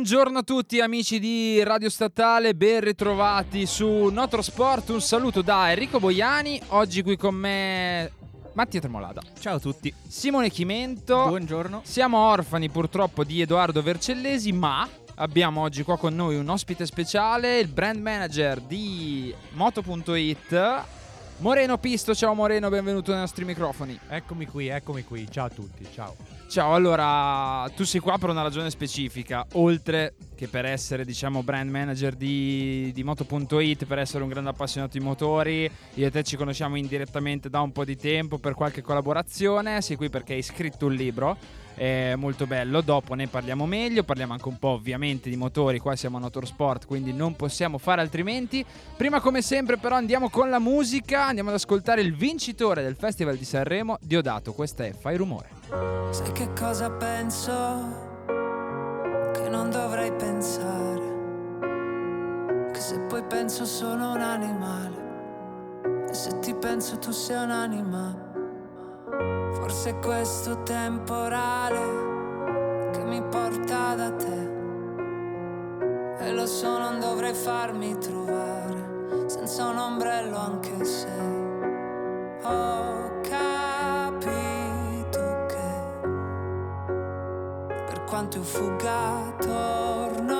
Buongiorno a tutti amici di Radio Statale, ben ritrovati su Notro Sport. Un saluto da Enrico Boiani, oggi qui con me Mattia Tremolada. Ciao a tutti. Simone Chimento. Buongiorno. Siamo orfani purtroppo di Edoardo Vercellesi, ma abbiamo oggi qua con noi un ospite speciale, il brand manager di Moto.it. Moreno Pisto, ciao Moreno, benvenuto nei nostri microfoni. Eccomi qui, eccomi qui, ciao a tutti, ciao. Ciao, allora tu sei qua per una ragione specifica, oltre che per essere diciamo brand manager di, di Moto.it, per essere un grande appassionato di motori, io e te ci conosciamo indirettamente da un po' di tempo per qualche collaborazione, sei qui perché hai scritto un libro è molto bello. Dopo ne parliamo meglio, parliamo anche un po' ovviamente di motori, qua siamo a Motorsport, quindi non possiamo fare altrimenti. Prima come sempre però andiamo con la musica, andiamo ad ascoltare il vincitore del Festival di Sanremo, Diodato, questa è Fai rumore. Sai che cosa penso? Che non dovrei pensare. Che se poi penso sono un animale. E se ti penso tu sei un animale. Forse questo temporale che mi porta da te. E lo so, non dovrei farmi trovare senza un ombrello anche se ho quanto ho fugato torno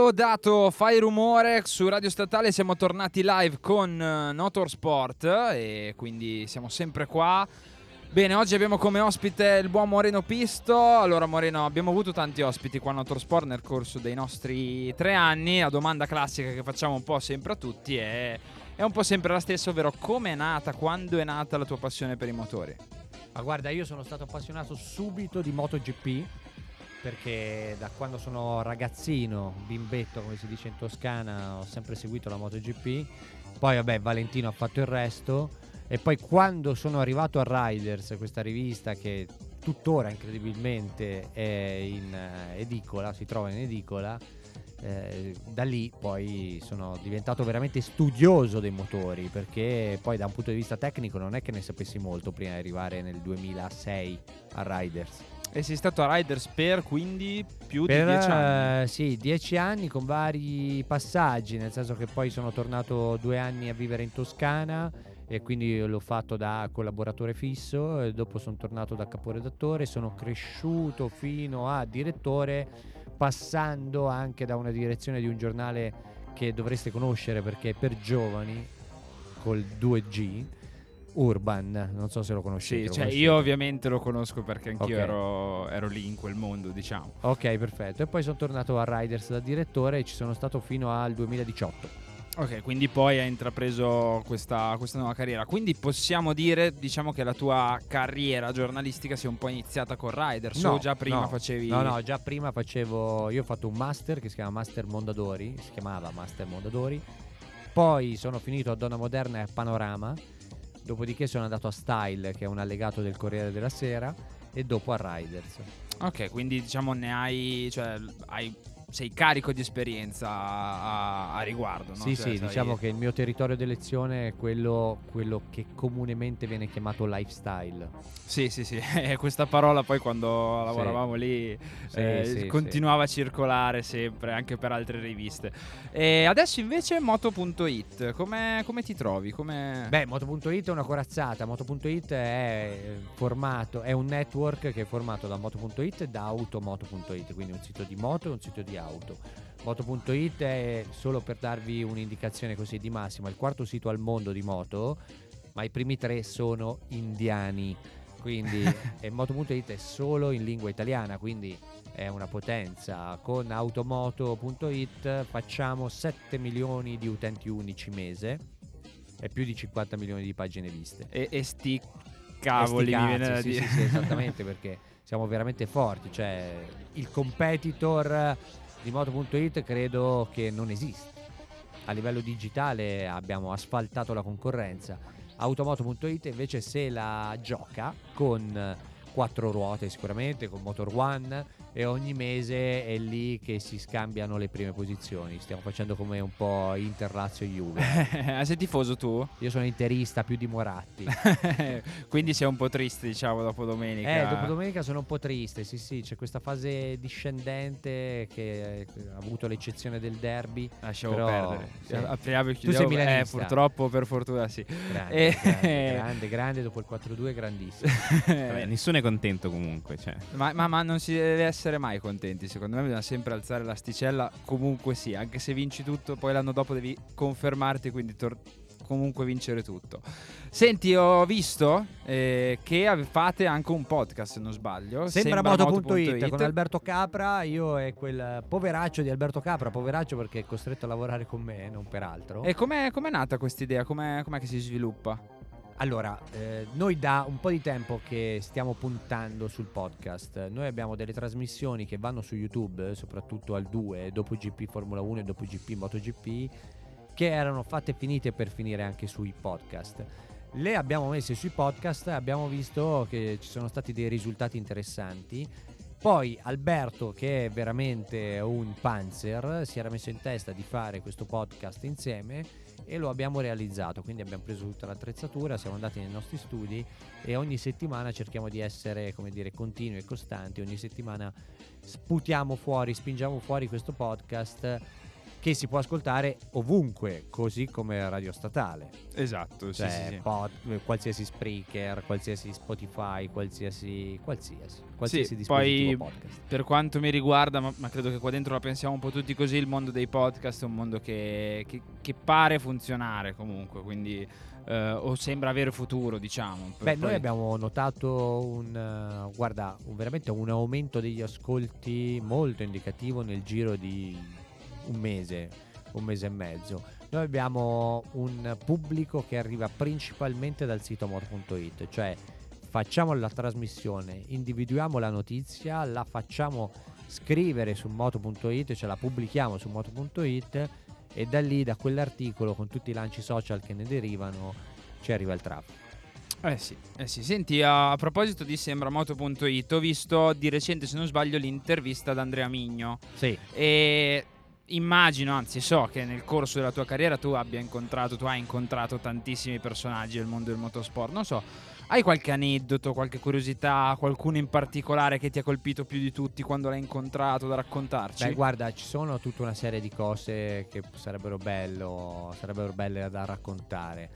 Dio dato fai rumore su Radio Statale, siamo tornati live con eh, Notorsport e quindi siamo sempre qua. Bene, oggi abbiamo come ospite il buon Moreno Pisto. Allora Moreno, abbiamo avuto tanti ospiti qua a Notorsport nel corso dei nostri tre anni. La domanda classica che facciamo un po' sempre a tutti è, è un po' sempre la stessa, ovvero come è nata, quando è nata la tua passione per i motori? Ma guarda, io sono stato appassionato subito di MotoGP perché da quando sono ragazzino, bimbetto come si dice in Toscana, ho sempre seguito la MotoGP. Poi vabbè, Valentino ha fatto il resto. E poi quando sono arrivato a Riders, questa rivista che tuttora incredibilmente è in eh, edicola, si trova in edicola, eh, da lì poi sono diventato veramente studioso dei motori perché poi da un punto di vista tecnico non è che ne sapessi molto prima di arrivare nel 2006 a Riders. E sei stato a Riders per quindi più Per, di dieci anni. eh, sì, dieci anni con vari passaggi, nel senso che poi sono tornato due anni a vivere in Toscana e quindi l'ho fatto da collaboratore fisso, e dopo sono tornato da caporedattore, sono cresciuto fino a direttore, passando anche da una direzione di un giornale che dovreste conoscere perché è per giovani, col 2G, Urban, non so se lo conoscete. Sì, lo cioè conoscete? io ovviamente lo conosco perché anch'io Ok. ero, ero lì in quel mondo, diciamo. Ok, perfetto. E poi sono tornato a Riders da direttore e ci sono stato fino al 2018. Ok, quindi poi hai intrapreso questa, questa nuova carriera. Quindi possiamo dire, diciamo, che la tua carriera giornalistica sia un po' iniziata con Riders o già prima no. facevi... No, no, già prima facevo. Io ho fatto un master che si chiama Master Mondadori. Si chiamava Master Mondadori. Poi sono finito a Donna Moderna e a Panorama. Dopodiché sono andato a Style, che è un allegato del Corriere della Sera. E dopo a Riders. Ok, quindi diciamo ne hai... Cioè, hai sei carico di esperienza a, a riguardo, no? Sì, Cioè, sì, sai- diciamo che il mio territorio d'elezione è quello, quello che comunemente viene chiamato lifestyle. Sì, sì, sì. Questa parola poi quando lavoravamo lì Sì, eh, sì, continuava a circolare sempre, anche per altre riviste. E adesso invece Moto.it, come, come ti trovi? Come... Beh, Moto.it è una corazzata. Moto.it è formato, è un network che è formato da Moto.it e da Automoto.it, quindi un sito di moto e un sito di auto. Moto.it è solo per darvi un'indicazione così di massima, il quarto sito al mondo di moto, ma i primi tre sono indiani. Quindi e Moto.it è solo in lingua italiana, quindi è una potenza. Con Automoto.it facciamo 7 milioni di utenti unici mese e più di 50 milioni di pagine viste. E, e sti cavoli, E sti mi viene cazzi, da sì, dire. Sì, sì, esattamente perché siamo veramente forti. Cioè, il competitor di Moto.it credo che non esiste. A livello digitale abbiamo asfaltato la concorrenza. Automoto.it invece se la gioca con quattro ruote sicuramente, con Motor One e ogni mese è lì che si scambiano le prime posizioni. Stiamo facendo come un po' Inter, Lazio e Juve. Ah, sei tifoso tu? Io sono interista più di Moratti. Quindi sei un po' triste, diciamo, dopo domenica. Eh, dopo domenica sono un po' triste, sì sì, c'è questa fase discendente che eh, ha avuto l'eccezione del derby. Lasciamo Però, perdere. sì. Apriamo e Tu chiudiamo. sei Eh, milanista. purtroppo, per fortuna, sì. Grande, Eh, grande, grande, grande, dopo il 4-2 grandissimo. Vabbè, nessuno è contento comunque. Cioè. Ma, ma- ma non si deve essere mai contenti, secondo me bisogna sempre alzare l'asticella, comunque sì, anche se vinci tutto, poi l'anno dopo devi confermarti, quindi tor- comunque vincere tutto. Senti, ho visto eh, che fate anche un podcast, se non sbaglio. Sembra Moto.it. Moto.it con Alberto Capra, io e quel poveraccio di Alberto Capra, poveraccio perché è costretto a lavorare con me, non per altro. E com'è, com'è nata questa idea? Com'è, com'è che si sviluppa? Allora, eh, noi da un po' di tempo che stiamo puntando sul podcast, noi abbiamo delle trasmissioni che vanno su YouTube, soprattutto al 2, dopo GP Formula 1 e dopo GP MotoGP, che erano fatte finite per finire anche sui podcast. Le abbiamo messe sui podcast e abbiamo visto che ci sono stati dei risultati interessanti. Poi Alberto, che è veramente un panzer, si era messo in testa di fare questo podcast insieme e lo abbiamo realizzato. Quindi abbiamo preso tutta l'attrezzatura, siamo andati nei nostri studi e ogni settimana cerchiamo di essere, come dire, continui e costanti. Ogni settimana sputiamo fuori, spingiamo fuori questo podcast che si può ascoltare ovunque, così come radio statale. Esatto, Cioè, sì, sì. pod- qualsiasi Spreaker, qualsiasi Spotify, qualsiasi qualsiasi, qualsiasi Sì, dispositivo poi podcast. per quanto mi riguarda, ma, ma credo che qua dentro la pensiamo un po' tutti così, il mondo dei podcast è un mondo che, che- che pare funzionare comunque, quindi eh, o sembra avere futuro, diciamo. Beh, Poi- noi abbiamo notato un eh, guarda, un- veramente un aumento degli ascolti molto indicativo nel giro di un mese, un mese e mezzo. Noi abbiamo un pubblico che arriva principalmente dal sito amor.it, cioè facciamo la trasmissione, individuiamo la notizia, la facciamo scrivere su moto.it, cioè la pubblichiamo su moto.it e da lì, da quell'articolo, con tutti i lanci social che ne derivano, ci arriva il traffico. Eh sì, eh sì. Senti, a, a proposito di sembramoto.it, ho visto di recente, se non sbaglio, l'intervista ad Andrea Migno. Sì. E immagino, anzi so che nel corso della tua carriera tu abbia incontrato, tu hai incontrato tantissimi personaggi del mondo del motorsport. Non so, hai qualche aneddoto, qualche curiosità, qualcuno in particolare che ti ha colpito più di tutti quando l'hai incontrato da raccontarci? Beh, guarda, ci sono tutta una serie di cose che sarebbero, bello, sarebbero belle da raccontare.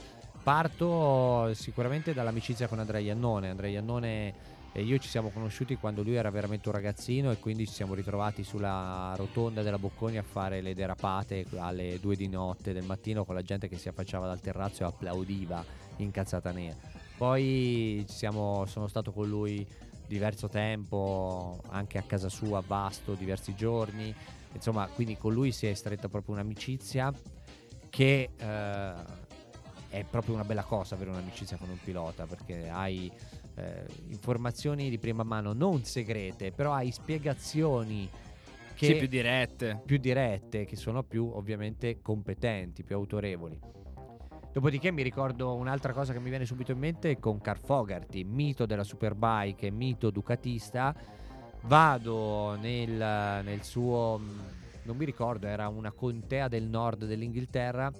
Parto sicuramente dall'amicizia con Andrea Iannone. Andrea Iannone e io ci siamo conosciuti quando lui era veramente un ragazzino e quindi ci siamo ritrovati sulla rotonda della Bocconi a fare le derapate alle due di notte del mattino con la gente che si affacciava dal terrazzo e applaudiva incazzata nera. Poi siamo, sono stato con lui diverso tempo, anche a casa sua, vasto, diversi giorni. Insomma, quindi con lui si è stretta proprio un'amicizia che eh, è proprio una bella cosa avere un'amicizia con un pilota perché hai eh, informazioni di prima mano, non segrete, però hai spiegazioni che sì, più dirette. più dirette, che sono più ovviamente competenti, più autorevoli. Dopodiché mi ricordo un'altra cosa che mi viene subito in mente con Car Fogarty, mito della Superbike, mito ducatista. Vado nel, nel suo, non mi ricordo, era una contea del nord dell'Inghilterra.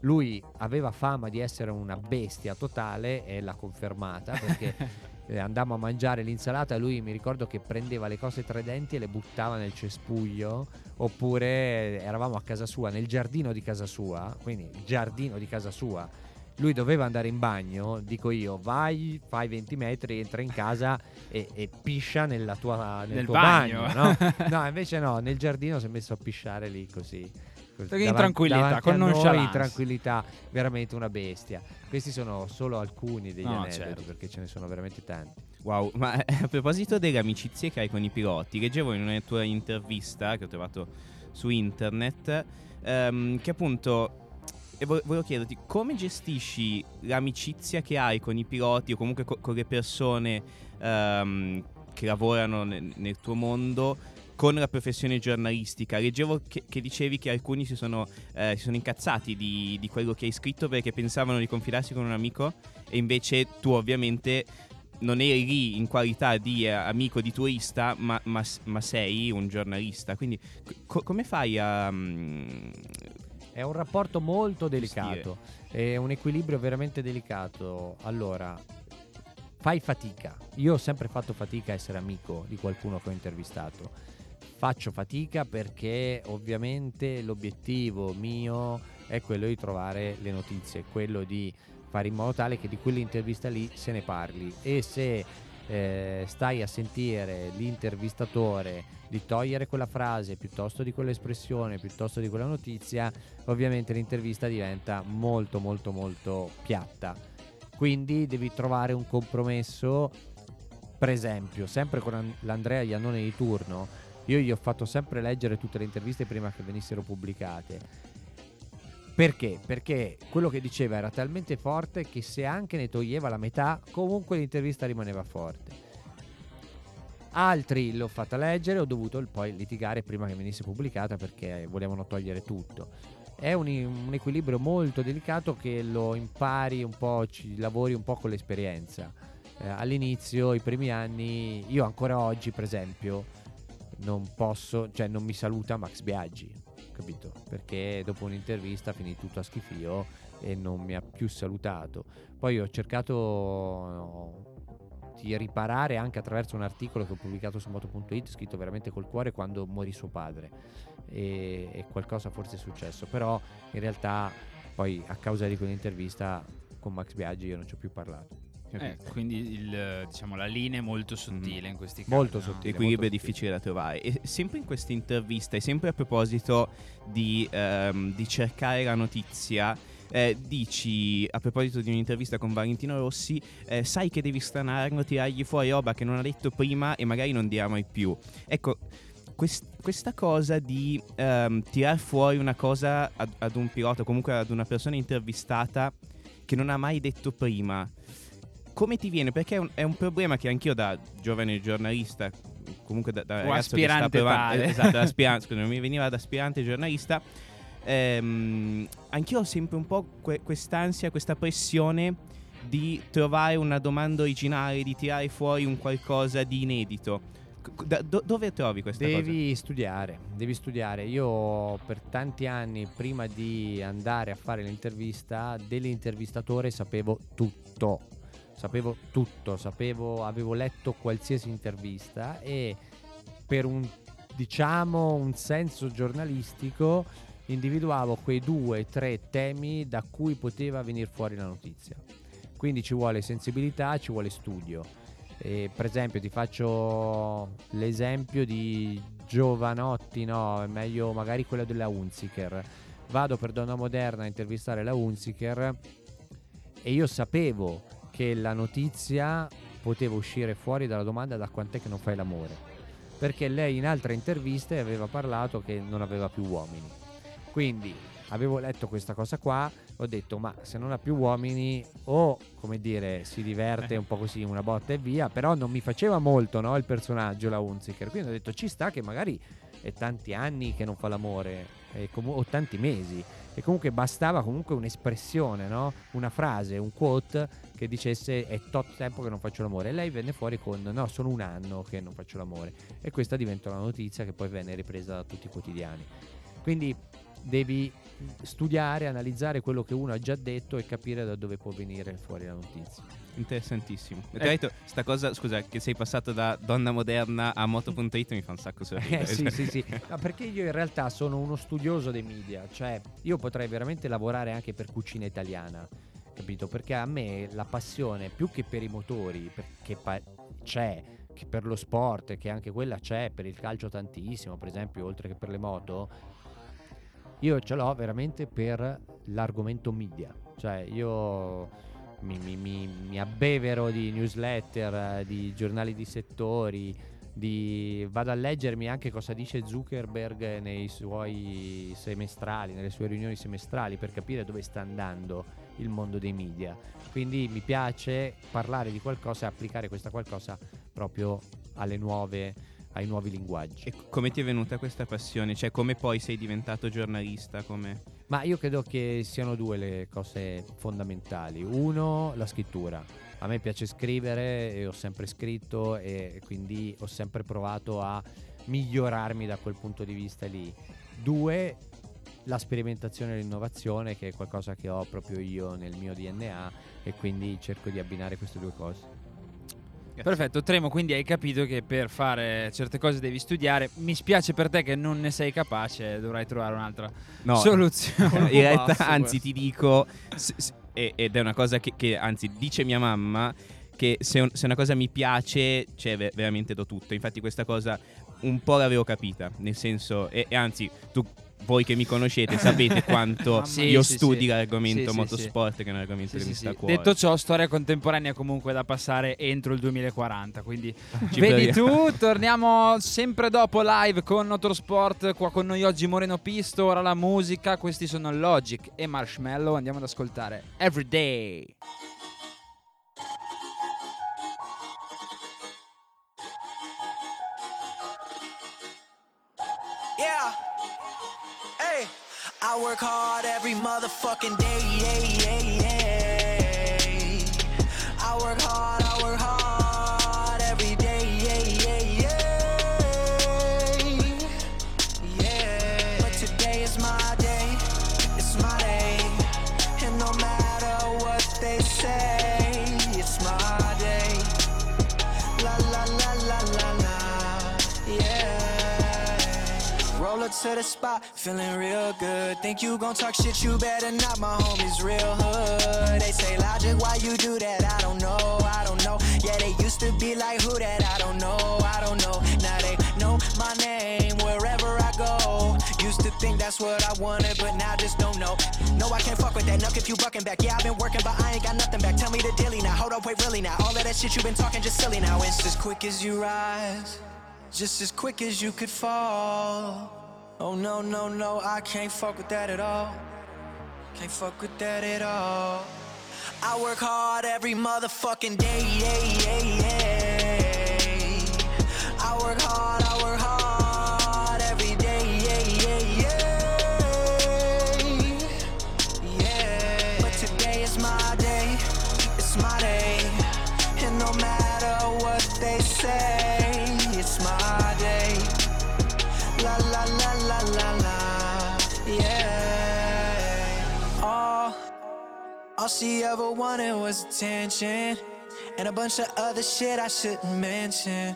Lui aveva fama di essere una bestia totale e l'ha confermata perché eh, andammo a mangiare l'insalata e lui mi ricordo che prendeva le cose tra i denti e le buttava nel cespuglio oppure eravamo a casa sua nel giardino di casa sua quindi giardino di casa sua lui doveva andare in bagno dico io vai fai 20 metri entra in casa e, e piscia nella tua, nel, Nel tuo bagno. bagno, no? no invece no nel giardino si è messo a pisciare lì così Perché in tranquillità, davanti con noi, tranquillità veramente una bestia. Questi sono solo alcuni degli No, aneddoti certo. perché ce ne sono veramente tanti. Wow, ma eh, a proposito delle amicizie che hai con i piloti, leggevo in una tua intervista che ho trovato su internet ehm, che appunto e vo- volevo chiederti come gestisci l'amicizia che hai con i piloti o comunque co- con le persone ehm, che lavorano nel, nel tuo mondo con la professione giornalistica. Leggevo che, che dicevi che alcuni si sono, eh, si sono incazzati di, di quello che hai scritto perché pensavano di confidarsi con un amico e invece tu ovviamente non eri lì in qualità di eh, amico di turista, ma, ma- ma sei un giornalista. Quindi co- come fai a... mm, È un rapporto molto delicato, è un equilibrio veramente delicato. Allora, fai fatica. Io ho sempre fatto fatica a essere amico di qualcuno che ho intervistato. Faccio fatica perché ovviamente l'obiettivo mio è quello di trovare le notizie, quello di fare in modo tale che di quell'intervista lì se ne parli e se eh, stai a sentire l'intervistatore di togliere quella frase piuttosto di quell'espressione, piuttosto di quella notizia, ovviamente l'intervista diventa molto molto molto piatta. Quindi devi trovare un compromesso. Per esempio, sempre con An- l'Andrea Iannone di turno, io gli ho fatto sempre leggere tutte le interviste prima che venissero pubblicate. Perché? Perché quello che diceva era talmente forte che se anche ne toglieva la metà, comunque l'intervista rimaneva forte. Altri l'ho fatta leggere, ho dovuto poi litigare prima che venisse pubblicata perché volevano togliere tutto. È un, un equilibrio molto delicato che lo impari un po', ci lavori un po' con l'esperienza. Eh, all'inizio, i primi anni, io ancora oggi, per esempio, non posso, cioè non mi saluta Max Biaggi, capito? Perché dopo un'intervista finì tutto a schifio e non mi ha più salutato. Poi ho cercato no, di riparare anche attraverso un articolo che ho pubblicato su moto.it scritto veramente col cuore quando morì suo padre e, e qualcosa forse è successo però in realtà poi a causa di quell'intervista con Max Biaggi io non ci ho più parlato Eh, quindi il, diciamo, la linea è molto sottile in questi casi. Molto no? sottile. L'equilibrio è difficile da trovare. E sempre in questa intervista, e sempre a proposito di, ehm, di cercare la notizia, eh, dici a proposito di un'intervista con Valentino Rossi, eh, sai che devi stranarlo, tirargli fuori roba che non ha detto prima e magari non dirà mai più. Ecco, quest- questa cosa di ehm, tirar fuori una cosa ad, ad un pilota, comunque ad una persona intervistata che non ha mai detto prima. Come ti viene? Perché è un, è un problema che anch'io da giovane giornalista, comunque da, da ragazzo che sta aspirante provando- eh, esatto, da aspirante, scusa, mi veniva da aspirante giornalista. Ehm, anch'io ho sempre un po' que- quest'ansia, questa pressione di trovare una domanda originale, di tirare fuori un qualcosa di inedito. Da- do- dove trovi questa cosa? Devi studiare, devi studiare. Io per tanti anni, prima di andare a fare l'intervista, dell'intervistatore sapevo tutto. Sapevo tutto, sapevo, avevo letto qualsiasi intervista e per un diciamo un senso giornalistico individuavo quei due, tre temi da cui poteva venire fuori la notizia. Quindi ci vuole sensibilità, ci vuole studio. E, per esempio, ti faccio l'esempio di Giovanotti, no, meglio magari quella della Unziker. Vado per Donna Moderna a intervistare la Unziker e io sapevo che la notizia poteva uscire fuori dalla domanda da quant'è che non fai l'amore. Perché lei in altre interviste aveva parlato che non aveva più uomini. Quindi avevo letto questa cosa qua, ho detto ma se non ha più uomini o come dire si diverte un po' così una botta e via, però non mi faceva molto no, il personaggio la Unziker, quindi ho detto ci sta che magari è tanti anni che non fa l'amore comu- o tanti mesi e comunque bastava comunque un'espressione, no? una frase, un quote che dicesse è tot tempo che non faccio l'amore e lei venne fuori con no sono un anno che non faccio l'amore e questa diventa una notizia che poi venne ripresa da tutti i quotidiani. Quindi devi studiare, analizzare quello che uno ha già detto e capire da dove può venire fuori la notizia. Interessantissimo. E Eh. l'altro, sta cosa, scusa, che sei passato da donna moderna a moto.it mi fa un sacco sorridere. Eh, sì, sì, sì. No, perché io in realtà sono uno studioso dei media, cioè io potrei veramente lavorare anche per cucina italiana, capito? Perché a me la passione più che per i motori, perché pa- c'è, che per lo sport, che anche quella c'è, per il calcio tantissimo, per esempio, oltre che per le moto, io ce l'ho veramente per l'argomento media, cioè io mi, mi- mi- mi abbevero di newsletter, eh, di giornali di settori, di- vado a leggermi anche cosa dice Zuckerberg nei suoi semestrali, nelle sue riunioni semestrali per capire dove sta andando il mondo dei media. Quindi mi piace parlare di qualcosa e applicare questa qualcosa proprio alle nuove, ai nuovi linguaggi. E come ti è venuta questa passione? Cioè, come poi sei diventato giornalista? Come... Ma io credo che siano due le cose fondamentali. Uno, la scrittura. A me piace scrivere e ho sempre scritto e quindi ho sempre provato a migliorarmi da quel punto di vista lì. Due, la sperimentazione e l'innovazione che è qualcosa che ho proprio io nel mio DNA e quindi cerco di abbinare queste due cose. Perfetto, Tremo, quindi hai capito che per fare certe cose devi studiare. Mi spiace per te che non ne sei capace, dovrai trovare un'altra No, soluzione. in realtà, anzi, questo. ti dico, s- s- ed è una cosa che, che, anzi, dice mia mamma che se, un- se una cosa mi piace, cioè, ve- veramente do tutto. Infatti, questa cosa un po' l'avevo capita, nel senso, e, e anzi, tu. Voi che mi conoscete sapete quanto mia. io Sì, sì, studi sì. l'argomento Sì, sì, motorsport, che è un argomento Sì, che sì, mi sì. sta a cuore. Detto ciò, storia contemporanea comunque da passare entro il 2040. Quindi Ci vedi proviamo. tu, torniamo sempre dopo live con Motorsport. Qua con noi oggi Moreno Pisto. Ora la musica. Questi sono Logic e Marshmallow. Andiamo ad ascoltare Everyday. I work hard every motherfucking day. Yeah, yeah, yeah. I work hard, to the spot, feeling real good. Think you gon' talk shit, you better not. My homies real hood. They say logic, why you do that? I don't know, I don't know. Yeah, they used to be like who that? I don't know, I don't know. Now they know my name wherever I go. Used to think that's what I wanted, but now just don't know. No, I can't fuck with that. Nuck if you bucking back. Yeah, I've been working, but I ain't got nothing back. Tell me the dilly now. Hold up, wait, really now. All of that shit you been talking just silly now. It's as quick as you rise, just as quick as you could fall. Oh no, no, no, I can't fuck with that at all. Can't fuck with that at all. I work hard every motherfucking day. Yeah, yeah, yeah. I work hard, I work hard every day. Yeah, yeah, yeah. Yeah. But today is my day. It's my day. And no matter what they say, she ever wanted was attention. And a bunch of other shit I shouldn't mention.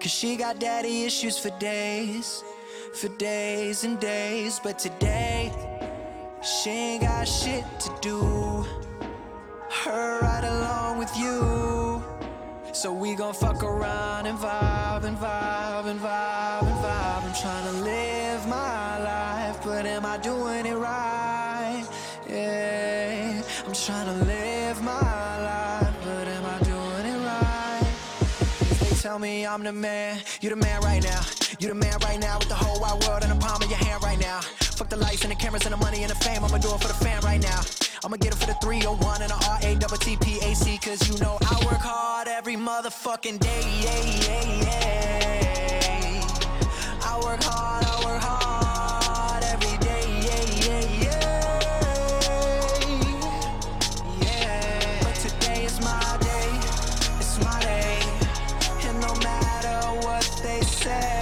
Cause she got daddy issues for days. For days and days. But today, she ain't got shit to do. Her right along with you. So we gon' fuck around and vibe and vibe and vibe and vibe. I'm trying to live my life, but am I doing it right? I'm trying to live my life, but am I doing it right? They tell me I'm the man, you the man right now. You the man right now with the whole wide world in the palm of your hand right now. Fuck the lights and the cameras and the money and the fame. I'ma do it for the fan right now. I'ma get it for the 301 and the RA double TPAC. Cause you know I work hard every motherfucking day. Yeah, yeah, yeah. I work hard, I work hard say,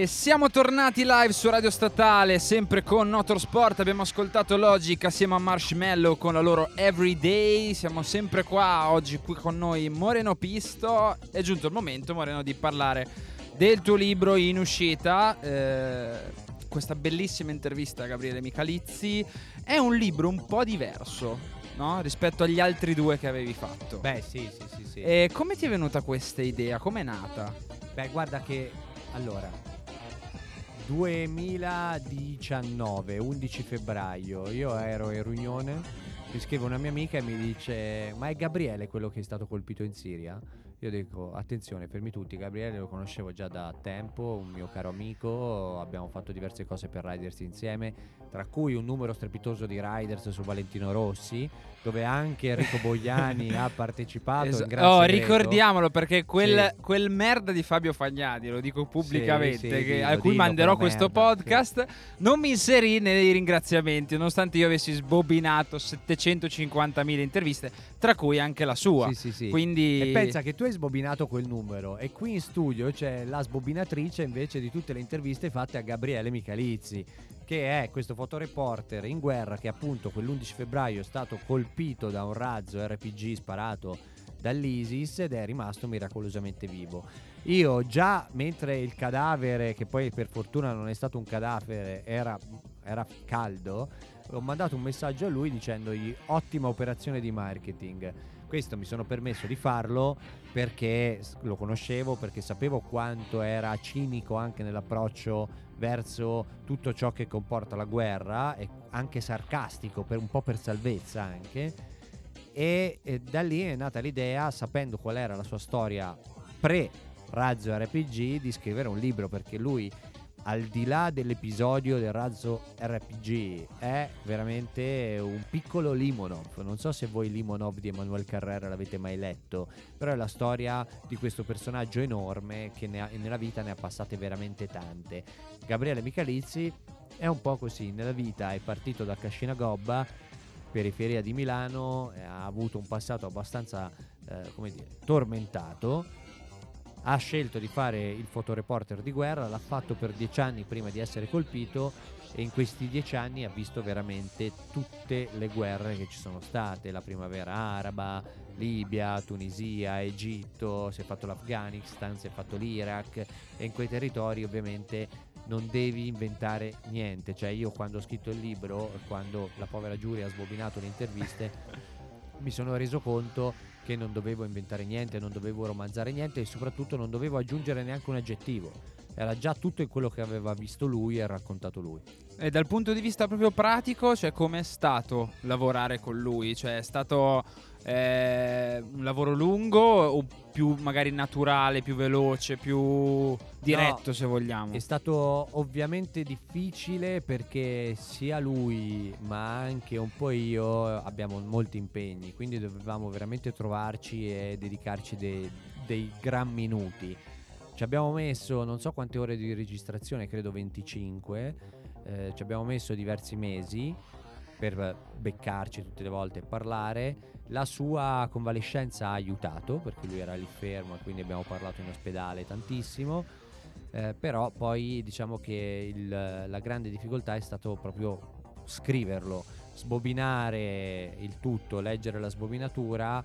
E siamo tornati live su Radio Statale, sempre con Notorsport. Abbiamo ascoltato Logic assieme a Marshmallow con la loro Everyday. Siamo sempre qua, oggi qui con noi Moreno Pisto. È giunto il momento, Moreno, di parlare del tuo libro in uscita. eh, questa bellissima intervista a Gabriele Michalizzi. È un libro un po' diverso, no? Rispetto agli altri due che avevi fatto. Beh, sì, sì, sì, sì. E come ti è venuta questa idea? Com'è nata? Beh, guarda che allora 2019, 11 febbraio, io ero in riunione, mi scrive una mia amica e mi dice "Ma è Gabriele quello che è stato colpito in Siria?" Io dico "Attenzione, fermi tutti, Gabriele lo conoscevo già da tempo, un mio caro amico, abbiamo fatto diverse cose per Riders insieme, tra cui un numero strepitoso di Riders su Valentino Rossi, dove anche Enrico Bogliani ha partecipato Es- oh, ricordiamolo perché quel, Sì. quel merda di Fabio Fagnani, lo dico pubblicamente, sì, dillo, a cui manderò questo merda, podcast, non mi inserì nei ringraziamenti, nonostante io avessi sbobinato 750.000 interviste, tra cui anche la sua. Sì, sì, sì. Quindi E pensa che tu hai sbobinato quel numero e qui in studio c'è la sbobinatrice invece di tutte le interviste fatte a Gabriele Michalizzi, che è questo fotoreporter in guerra che appunto quell'11 febbraio è stato colpito da un razzo RPG sparato dall'ISIS ed è rimasto miracolosamente vivo. Io già mentre il cadavere, che poi per fortuna non è stato un cadavere, era, era caldo, ho mandato un messaggio a lui dicendogli ottima operazione di marketing. Questo mi sono permesso di farlo perché lo conoscevo, perché sapevo quanto era cinico anche nell'approccio verso tutto ciò che comporta la guerra anche sarcastico, per un po' per salvezza anche. E, e da lì è nata l'idea, sapendo qual era la sua storia pre razzo RPG, di scrivere un libro perché lui al di là dell'episodio del razzo RPG è veramente un piccolo Limonov. Non so se voi Limonov di Emanuele Carrera l'avete mai letto però è la storia di questo personaggio enorme che ha- nella vita ne ha passate veramente tante. Gabriele Michalizzi è un po' così nella vita è partito da Cascina Gobba periferia di Milano ha avuto un passato abbastanza eh, come dire tormentato ha scelto di fare il fotoreporter di guerra, l'ha fatto per dieci anni prima di essere colpito e in questi dieci anni ha visto veramente tutte le guerre che ci sono state, la primavera araba, Libia, Tunisia, Egitto, si è fatto l'Afghanistan, si è fatto l'Iraq e in quei territori ovviamente non devi inventare niente, cioè io quando ho scritto il libro, quando la povera Giulia ha sbobinato le interviste, mi sono reso conto che non dovevo inventare niente, non dovevo romanzare niente e soprattutto non dovevo aggiungere neanche un aggettivo. Era già tutto quello che aveva visto lui e raccontato lui. E dal punto di vista proprio pratico, cioè come è stato lavorare con lui? Cioè è stato eh, un lavoro lungo o più magari naturale, più veloce, più diretto No, se vogliamo? È stato ovviamente difficile perché sia lui ma anche un po' io abbiamo molti impegni, quindi dovevamo veramente trovarci e dedicarci dei, dei gran minuti. Ci abbiamo messo non so quante ore di registrazione, credo 25, eh, ci abbiamo messo diversi mesi per beccarci tutte le volte e parlare. La sua convalescenza ha aiutato perché lui era lì fermo e quindi abbiamo parlato in ospedale tantissimo. Eh, però poi diciamo che il- la grande difficoltà è stato proprio scriverlo, sbobinare il tutto, leggere la sbobinatura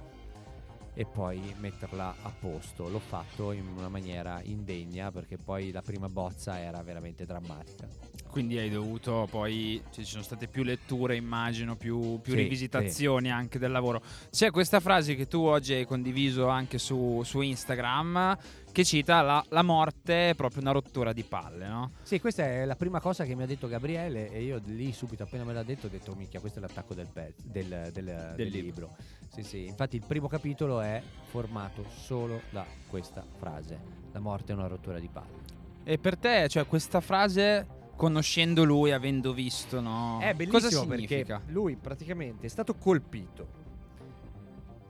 e poi metterla a posto. L'ho fatto in una maniera indegna perché poi la prima bozza era veramente drammatica. Quindi hai dovuto poi, cioè, ci sono state più letture, immagino, più, più Sì, rivisitazioni anche del lavoro. C'è questa frase che tu oggi hai condiviso anche su, su Instagram che cita la, la morte è proprio una rottura di palle, no? Sì, questa è la prima cosa che mi ha detto Gabriele e io lì subito appena me l'ha detto ho detto minchia questo è l'attacco del, pezzo, del, del- del libro. libro. Sì, sì, infatti il primo capitolo è formato solo da questa frase. La morte è una rottura di palle. E per te, cioè, questa frase, conoscendo lui, avendo visto, no? È bellissimo perché lui praticamente è stato colpito.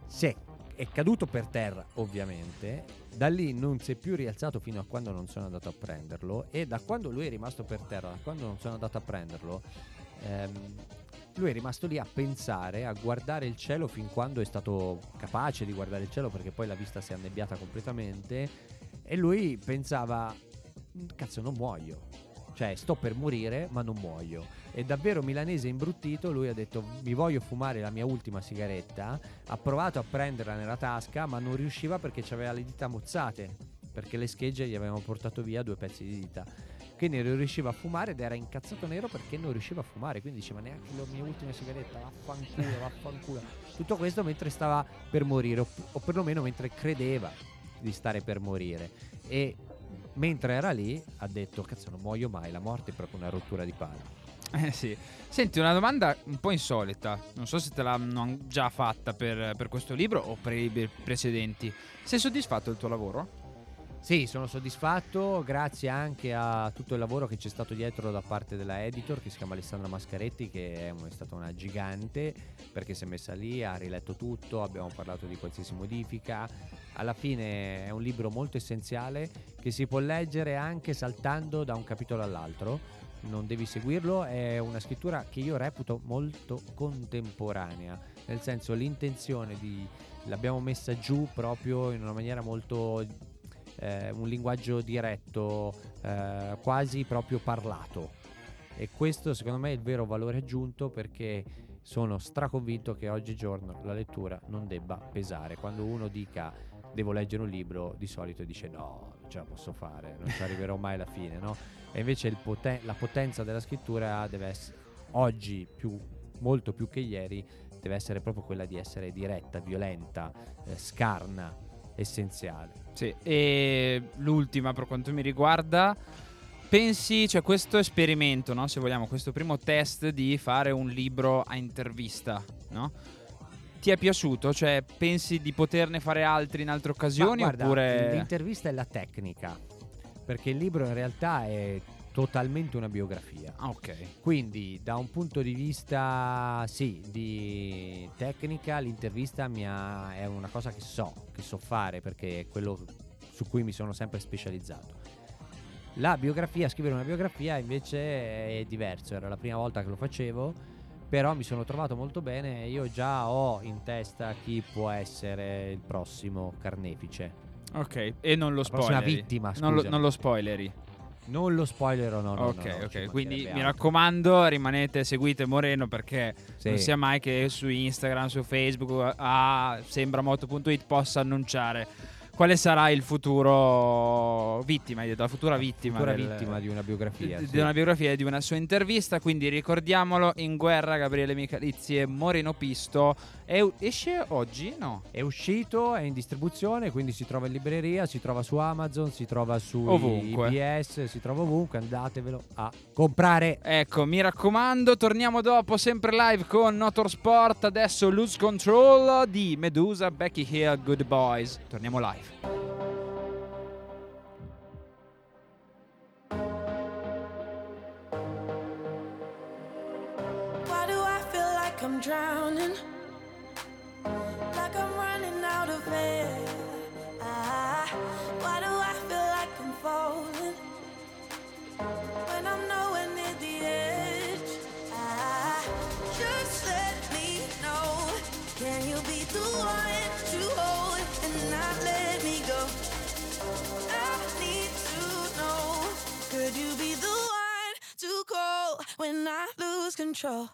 Si è, è caduto per terra, ovviamente. Da lì non si è più rialzato fino a quando non sono andato a prenderlo. E da quando lui è rimasto per terra, da quando non sono andato a prenderlo, ehm, lui è rimasto lì a pensare, a guardare il cielo fin quando è stato capace di guardare il cielo, perché poi la vista si è annebbiata completamente. E lui pensava: Cazzo, non muoio. Cioè, sto per morire, ma non muoio. E davvero milanese imbruttito, lui ha detto: Mi voglio fumare la mia ultima sigaretta. Ha provato a prenderla nella tasca, ma non riusciva perché aveva le dita mozzate. Perché le schegge gli avevano portato via due pezzi di dita. Quindi non riusciva a fumare ed era incazzato nero perché non riusciva a fumare. Quindi diceva: Neanche la mia ultima sigaretta, vaffanculo, vaffanculo. Tutto questo mentre stava per morire, o, o perlomeno mentre credeva di stare per morire. E mentre era lì ha detto cazzo non muoio mai la morte è proprio una rottura di palle Eh sì. Senti, una domanda un po' insolita. Non so se te l'hanno già fatta per, per questo libro o per i precedenti. Sei soddisfatto del tuo lavoro? Sì sono soddisfatto grazie anche a tutto il lavoro che c'è stato dietro da parte della editor che si chiama Alessandra Mascaretti che è, è stata una gigante perché si è messa lì ha riletto tutto abbiamo parlato di qualsiasi modifica. Alla fine è un libro molto essenziale che si può leggere anche saltando da un capitolo all'altro. Non devi seguirlo, è una scrittura che io reputo molto contemporanea, nel senso l'intenzione di l'abbiamo messa giù proprio in una maniera molto eh, un linguaggio diretto, eh, quasi proprio parlato. E questo secondo me è il vero valore aggiunto perché sono straconvinto che oggigiorno la lettura non debba pesare. Quando uno dica devo leggere un libro, di solito dice no, non ce la posso fare, non ci arriverò mai alla fine, no? E invece poten- la potenza della scrittura deve essere oggi più, molto più che ieri, deve essere proprio quella di essere diretta, violenta, eh, scarna, essenziale. Sì. E l'ultima per quanto mi riguarda. Pensi, cioè questo esperimento, no? se vogliamo, questo primo test di fare un libro a intervista, no? Ti è piaciuto? Cioè, pensi di poterne fare altri in altre occasioni? Ma guarda, oppure... l'intervista è la tecnica, perché il libro in realtà è totalmente una biografia. Ah, ok. Quindi, da un punto di vista, sì, di tecnica, l'intervista ha- è una cosa che so, che so fare perché è quello su cui mi sono sempre specializzato. La biografia, scrivere una biografia invece è diverso, era la prima volta che lo facevo, però mi sono trovato molto bene io già ho in testa chi può essere il prossimo carnefice. Ok, e non lo La prossima spoileri. vittima, non lo, non lo spoileri. Non lo spoilerò, no, no, ok, no, no, ok. Quindi mi raccomando, rimanete, seguite Moreno perché Sì. non sia mai che su Instagram, su Facebook, a sembramoto.it possa annunciare quale sarà il futuro vittima, hai detto, la futura vittima. Futura del- vittima di una biografia. di sì. di una biografia e di una sua intervista. Quindi ricordiamolo: in guerra Gabriele Michalizzi e Moreno Pisto. E- esce oggi? No. È uscito, è in distribuzione, quindi si trova in libreria, si trova su Amazon, si trova su. IBS, si trova ovunque, andatevelo a comprare. Ecco, mi raccomando, torniamo dopo, sempre live con Notorsport. Adesso Lose Control di Medusa, Becky Hill, Good Boys. Torniamo live. Why do I feel like I'm drowning? Like I'm running out of air. Ah, why do I feel like I'm falling? When I'm nowhere near the edge. I need to know. Could you be the one to call when I lose control?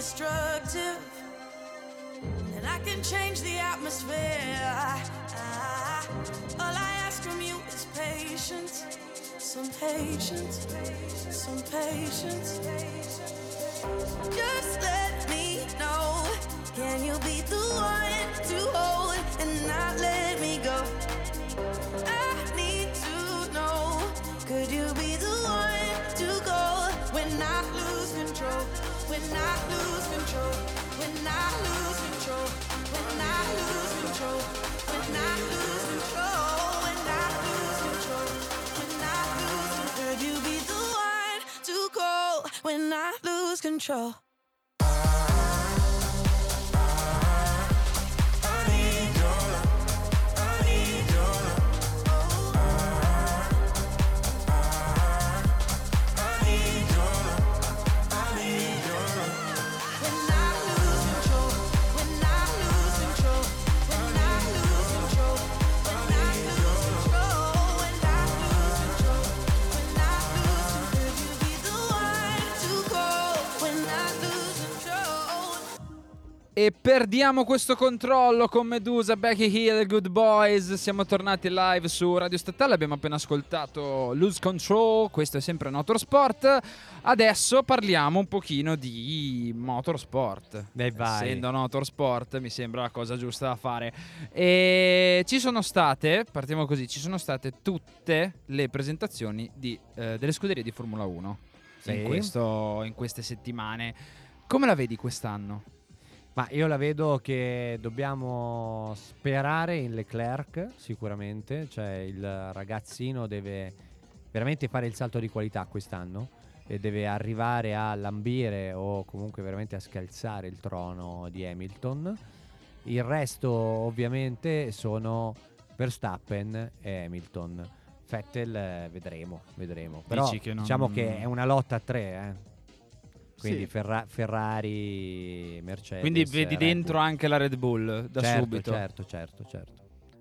Destructive. And I can change the atmosphere. All I ask from you is patience. Some patience. Some patience. Just let me know. Can you be the one to hold and not let me go? Control? E perdiamo questo controllo con Medusa, Becky Hill Good Boys. Siamo tornati live su Radio Statale. Abbiamo appena ascoltato Lose Control. Questo è sempre Motorsport. Adesso parliamo un pochino di motorsport. Dai, vai. Essendo motorsport, mi sembra la cosa giusta da fare. E ci sono state, partiamo così, ci sono state tutte le presentazioni di, eh, delle scuderie di Formula 1 Sì. in, questo- in queste settimane. Come la vedi quest'anno? Ma io la vedo che dobbiamo sperare in Leclerc sicuramente, cioè il ragazzino deve veramente fare il salto di qualità quest'anno e deve arrivare a lambire o comunque veramente a scalzare il trono di Hamilton. Il resto ovviamente sono Verstappen e Hamilton. Vettel eh, vedremo, vedremo. Però Dici che non- diciamo che è una lotta a tre, eh. Quindi Sì. Ferra- Ferrari, Mercedes. Quindi vedi Red dentro Bull. anche la Red Bull da certo, subito. Certo, certo, certo.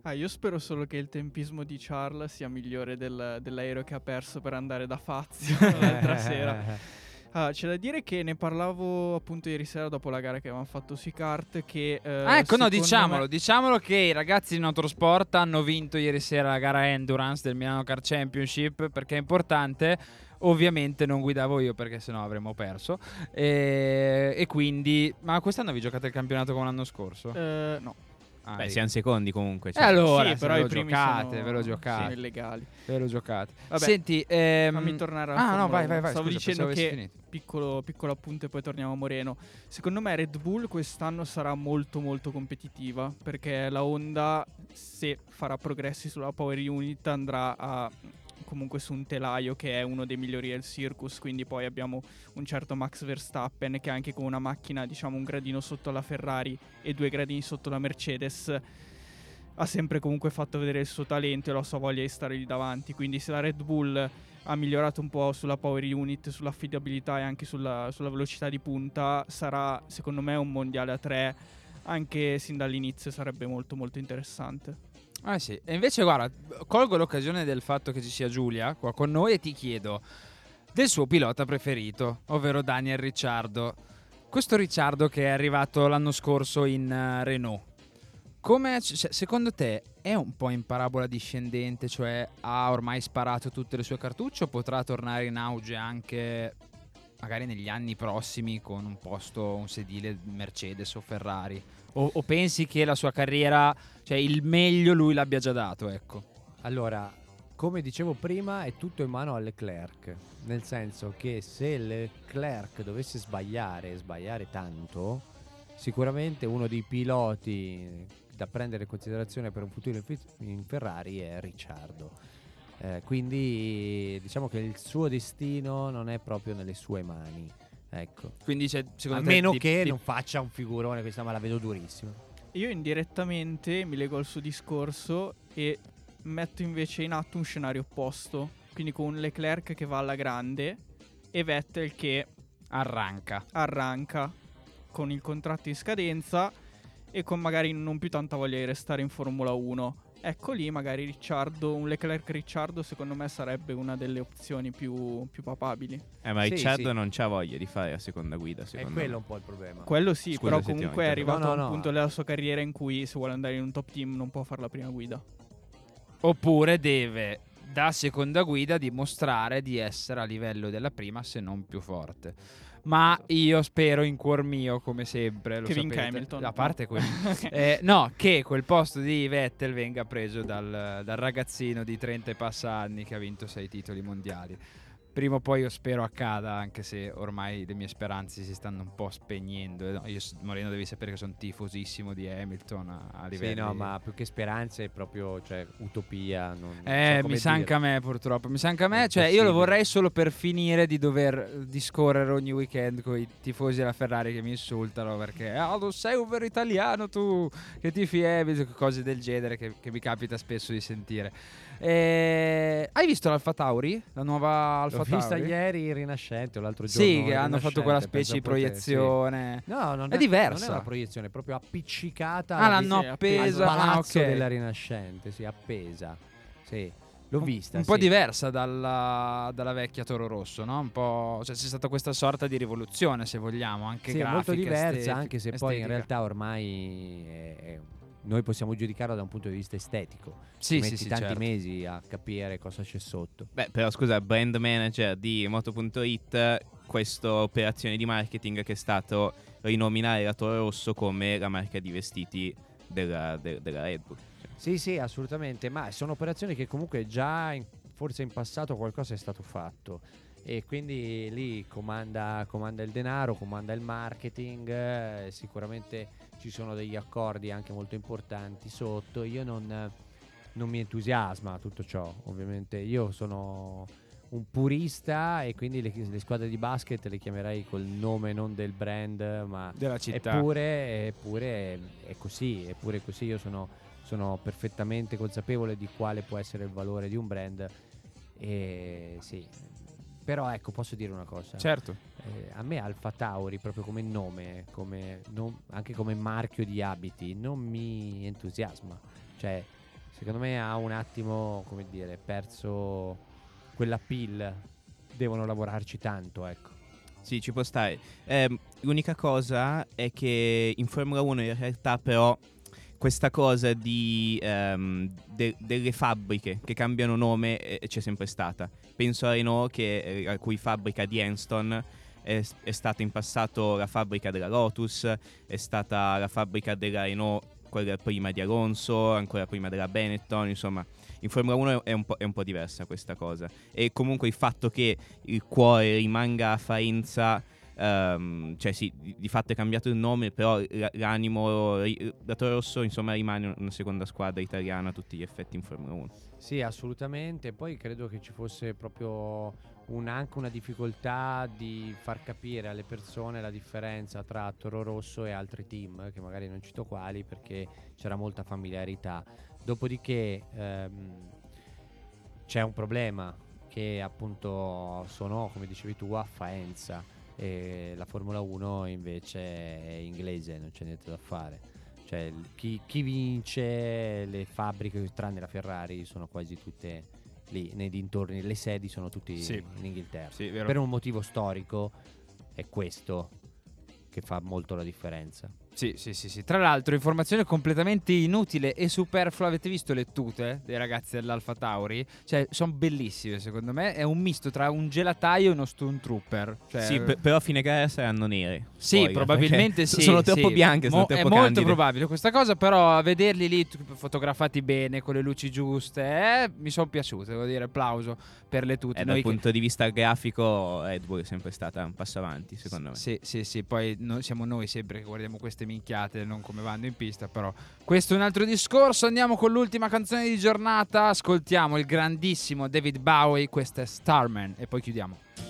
Ah, io spero solo che il tempismo di Charles sia migliore del- dell'aereo che ha perso per andare da Fazio l'altra sera. Ah, c'è da dire che ne parlavo appunto ieri sera dopo la gara che avevamo fatto sui kart. Che, eh, Ah, ecco, no, diciamolo, me- diciamolo che i ragazzi di Motorsport hanno vinto ieri sera la gara Endurance del Milano Car Championship perché è importante. Ovviamente non guidavo io perché sennò avremmo perso. E, e quindi, ma quest'anno vi giocate il campionato come l'anno scorso? Eh, no. Ah, Beh, sì. siamo secondi comunque. E cioè. allora, Sì, però ve i lo primi giocate, sono, ve lo giocate. sono illegali. Ve lo giocate. Vabbè, Senti, ehm, Fammi tornare alla Ah, no, vai, 1. vai, vai. Stavo scusa, dicendo che piccolo, piccolo appunto, poi torniamo a Moreno. Secondo me Red Bull quest'anno sarà molto molto competitiva perché la Honda, se farà progressi sulla Power Unit, andrà a comunque su un telaio che è uno dei migliori del circus, quindi poi abbiamo un certo Max Verstappen che anche con una macchina diciamo un gradino sotto la Ferrari e due gradini sotto la Mercedes ha sempre comunque fatto vedere il suo talento e la sua voglia di stare lì davanti, quindi se la Red Bull ha migliorato un po' sulla power unit, sull'affidabilità e anche sulla, sulla velocità di punta, sarà secondo me un mondiale a tre, anche sin dall'inizio sarebbe molto molto interessante. Ah sì, e invece guarda, colgo l'occasione del fatto che ci sia Giulia qua con noi e ti chiedo del suo pilota preferito, ovvero Daniel Ricciardo. Questo Ricciardo che è arrivato l'anno scorso in eh, Renault. Come, secondo te è un po' in parabola discendente, cioè ha ormai sparato tutte le sue cartucce o potrà tornare in auge anche magari negli anni prossimi con un posto, un sedile Mercedes o Ferrari? O, o pensi che la sua carriera, cioè il meglio lui l'abbia già dato, ecco? Allora, come dicevo prima, è tutto in mano a Leclerc. Nel senso che se Leclerc dovesse sbagliare, sbagliare tanto, sicuramente uno dei piloti da prendere in considerazione per un futuro in, Ferrari è Ricciardo. Eh, quindi diciamo che il suo destino non è proprio nelle sue mani. Ecco. Quindi c'è, A secondo te, meno di- che di- non faccia un figurone, questa ma la vedo durissima. Io indirettamente mi leggo al suo discorso e metto invece in atto un scenario opposto, quindi con Leclerc che va alla grande e Vettel che arranca. arranca con il contratto in scadenza e con magari non più tanta voglia di restare in Formula 1. Ecco lì magari Ricciardo, un Leclerc Ricciardo secondo me sarebbe una delle opzioni più, più papabili. Eh, ma Sì, Ricciardo sì. non c'ha voglia di fare la seconda guida, È secondo quello me. un po' il problema. Quello sì, Scusa però comunque è arrivato No, a no, un no. punto della sua carriera in cui se vuole andare in un top team non può fare la prima guida. Oppure deve, da seconda guida, dimostrare di essere a livello della prima, se non più forte. Ma io spero in cuor mio, come sempre, lo Che vinca sapete, Hamilton. A parte quello. Eh, no, che quel posto di Vettel venga preso dal, dal ragazzino di 30 e passa anni che ha vinto 6 titoli mondiali. Prima o poi io spero accada, anche se ormai le mie speranze si stanno un po' spegnendo. Eh, io, Moreno, devi sapere che sono tifosissimo di Hamilton a, a livelli... Sì, no, ma più che speranze è proprio cioè, utopia. Non, non so Eh, mi sa anche a me purtroppo. Mi sa anche a me. Cioè, io lo vorrei solo per finire di dover eh, discorrere ogni weekend con i tifosi della Ferrari che mi insultano perché ah, non sei un vero italiano tu che tifi Hamilton, cose del genere che, che mi capita spesso di sentire. Eh, hai visto l'Alfa Tauri? La nuova Alfa L'ho vista Tauri? ieri in Rinascente o l'altro giorno. Sì, che hanno fatto quella specie di te, sì. proiezione. No, non È diversa. Non è una proiezione, è proprio appiccicata Ah, l'hanno appesa. al ah, palazzo ok. della Rinascente, sì, appesa. Sì, l'ho Un- vista. Un po' sì. diversa dalla, dalla vecchia Toro Rosso, no? Un po'. Cioè, c'è stata questa sorta di rivoluzione, se vogliamo, anche Sì, è molto grafica, diversa, estetica- anche se poi in estetica. realtà ormai è- è- noi possiamo giudicarla da un punto di vista estetico. Sì, Ci sì, metti sì, tanti certo. mesi a capire cosa c'è sotto. Beh, però scusa, brand manager di Moto.it, questa operazione di marketing che è stato rinominare la Toro Rosso come la marca di vestiti della, de- della Red Bull. Sì, sì, assolutamente, ma sono operazioni che comunque già in- forse in passato qualcosa è stato fatto e quindi lì comanda, comanda il denaro, comanda il marketing, eh, sicuramente ci sono degli accordi anche molto importanti sotto, io non, non mi entusiasma tutto ciò, ovviamente io sono un purista e quindi le, le squadre di basket le chiamerei col nome non del brand ma della città. Eppure, eppure è così, eppure così io sono, sono perfettamente consapevole di quale può essere il valore di un brand. E sì, però ecco, posso dire una cosa. Certo. Eh, a me Alfa Tauri, proprio come nome, come non- anche come marchio di abiti, non mi entusiasma. Cioè, secondo me ha un attimo, come dire, perso quella pill. Devono lavorarci tanto, ecco. Sì, ci può stare. Ehm, l'unica cosa è che in Formula 1 in realtà però questa cosa di, ehm, de- delle fabbriche che cambiano nome eh, c'è sempre stata. Penso a Renault che, eh, a cui fabbrica di Enston è, è stata in passato la fabbrica della Lotus, è stata la fabbrica della Renault quella prima di Alonso, ancora prima della Benetton, insomma in Formula 1 è un, è un po' diversa questa cosa. E comunque il fatto che il cuore rimanga a Faenza, ehm, cioè sì, di, di fatto è cambiato il nome, però l'animo, la Toro Rosso insomma rimane una seconda squadra italiana a tutti gli effetti in Formula 1. Sì, assolutamente. Poi credo che ci fosse proprio un- anche una difficoltà di far capire alle persone la differenza tra Toro Rosso e altri team, che magari non cito quali perché c'era molta familiarità. Dopodiché ehm, c'è un problema che appunto sono, come dicevi tu, a Faenza e la Formula 1 invece è inglese, non c'è niente da fare. Cioè, chi, chi vince le fabbriche, tranne la Ferrari, sono quasi tutte lì nei dintorni, le sedi sono tutte Sì. in Inghilterra. Sì. Per un motivo storico è questo che fa molto la differenza. Sì, sì, sì, sì. Tra l'altro, informazione completamente inutile e superflua. Avete visto le tute dei ragazzi dell'Alfa Tauri? Cioè, sono bellissime, secondo me. È un misto tra un gelataio e uno Stone Trooper. Cioè, Sì, pe- però a fine gara saranno nere. Sì, Poi, eh, probabilmente sì. Sono troppo sì. bianche, sono Mo- troppo È molto candide. probabile questa cosa, però a vederli lì fotografati bene, con le luci giuste, eh, mi sono piaciute, devo dire, applauso per le tute. E dal Noi che- punto di vista grafico Red Bull è sempre stata un passo avanti, secondo me. Sì, sì, sì, poi no- siamo noi sempre che guardiamo queste minchiate, non come vanno in pista, però questo è un altro discorso. Andiamo con l'ultima canzone di giornata, ascoltiamo il grandissimo David Bowie, questa è Starman e poi chiudiamo.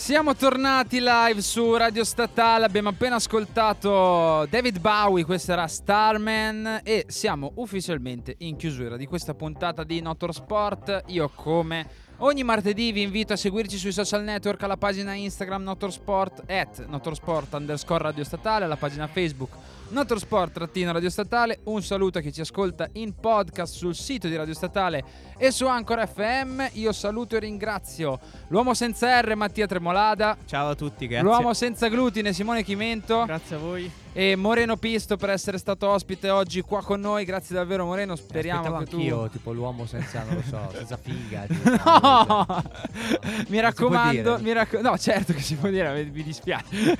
Siamo tornati live su Radio Statale, abbiamo appena ascoltato David Bowie, questo era Starman e siamo ufficialmente in chiusura di questa puntata di Notor Sport. Io come ogni martedì vi invito a seguirci sui social network alla pagina Instagram Notorsport at Notorsport underscore Radio Statale, alla pagina Facebook Notorsport trattino Radio Statale. Un saluto a chi ci ascolta in podcast sul sito di Radio Statale e su Anchor FM. Io saluto e ringrazio l'uomo senza R Mattia Tremolada, Ciao a tutti, grazie. l'uomo senza glutine Simone Chimento Grazie a voi. e Moreno Pisto per essere stato ospite oggi qua con noi. Grazie davvero Moreno, speriamo Aspettavo che tu anch'io, tipo l'uomo senza, non lo so, senza figa. No! No, mi raccomando, mi racco- no, certo che si può dire, mi- dispiace.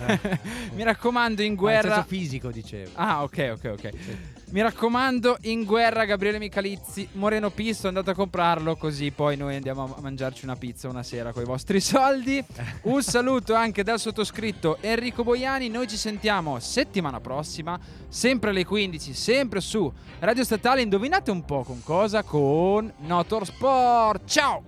mi raccomando, in Ma guerra. senso fisico, dicevo. Ah, ok, ok, ok. Mi raccomando, in guerra Gabriele Michalizzi, Moreno Pisto, andate a comprarlo così poi noi andiamo a mangiarci una pizza una sera con i vostri soldi. Un saluto anche dal sottoscritto Enrico Boiani, noi ci sentiamo settimana prossima, sempre alle 15, sempre su Radio Statale, indovinate un po' con cosa? Con Notor Sport. Ciao!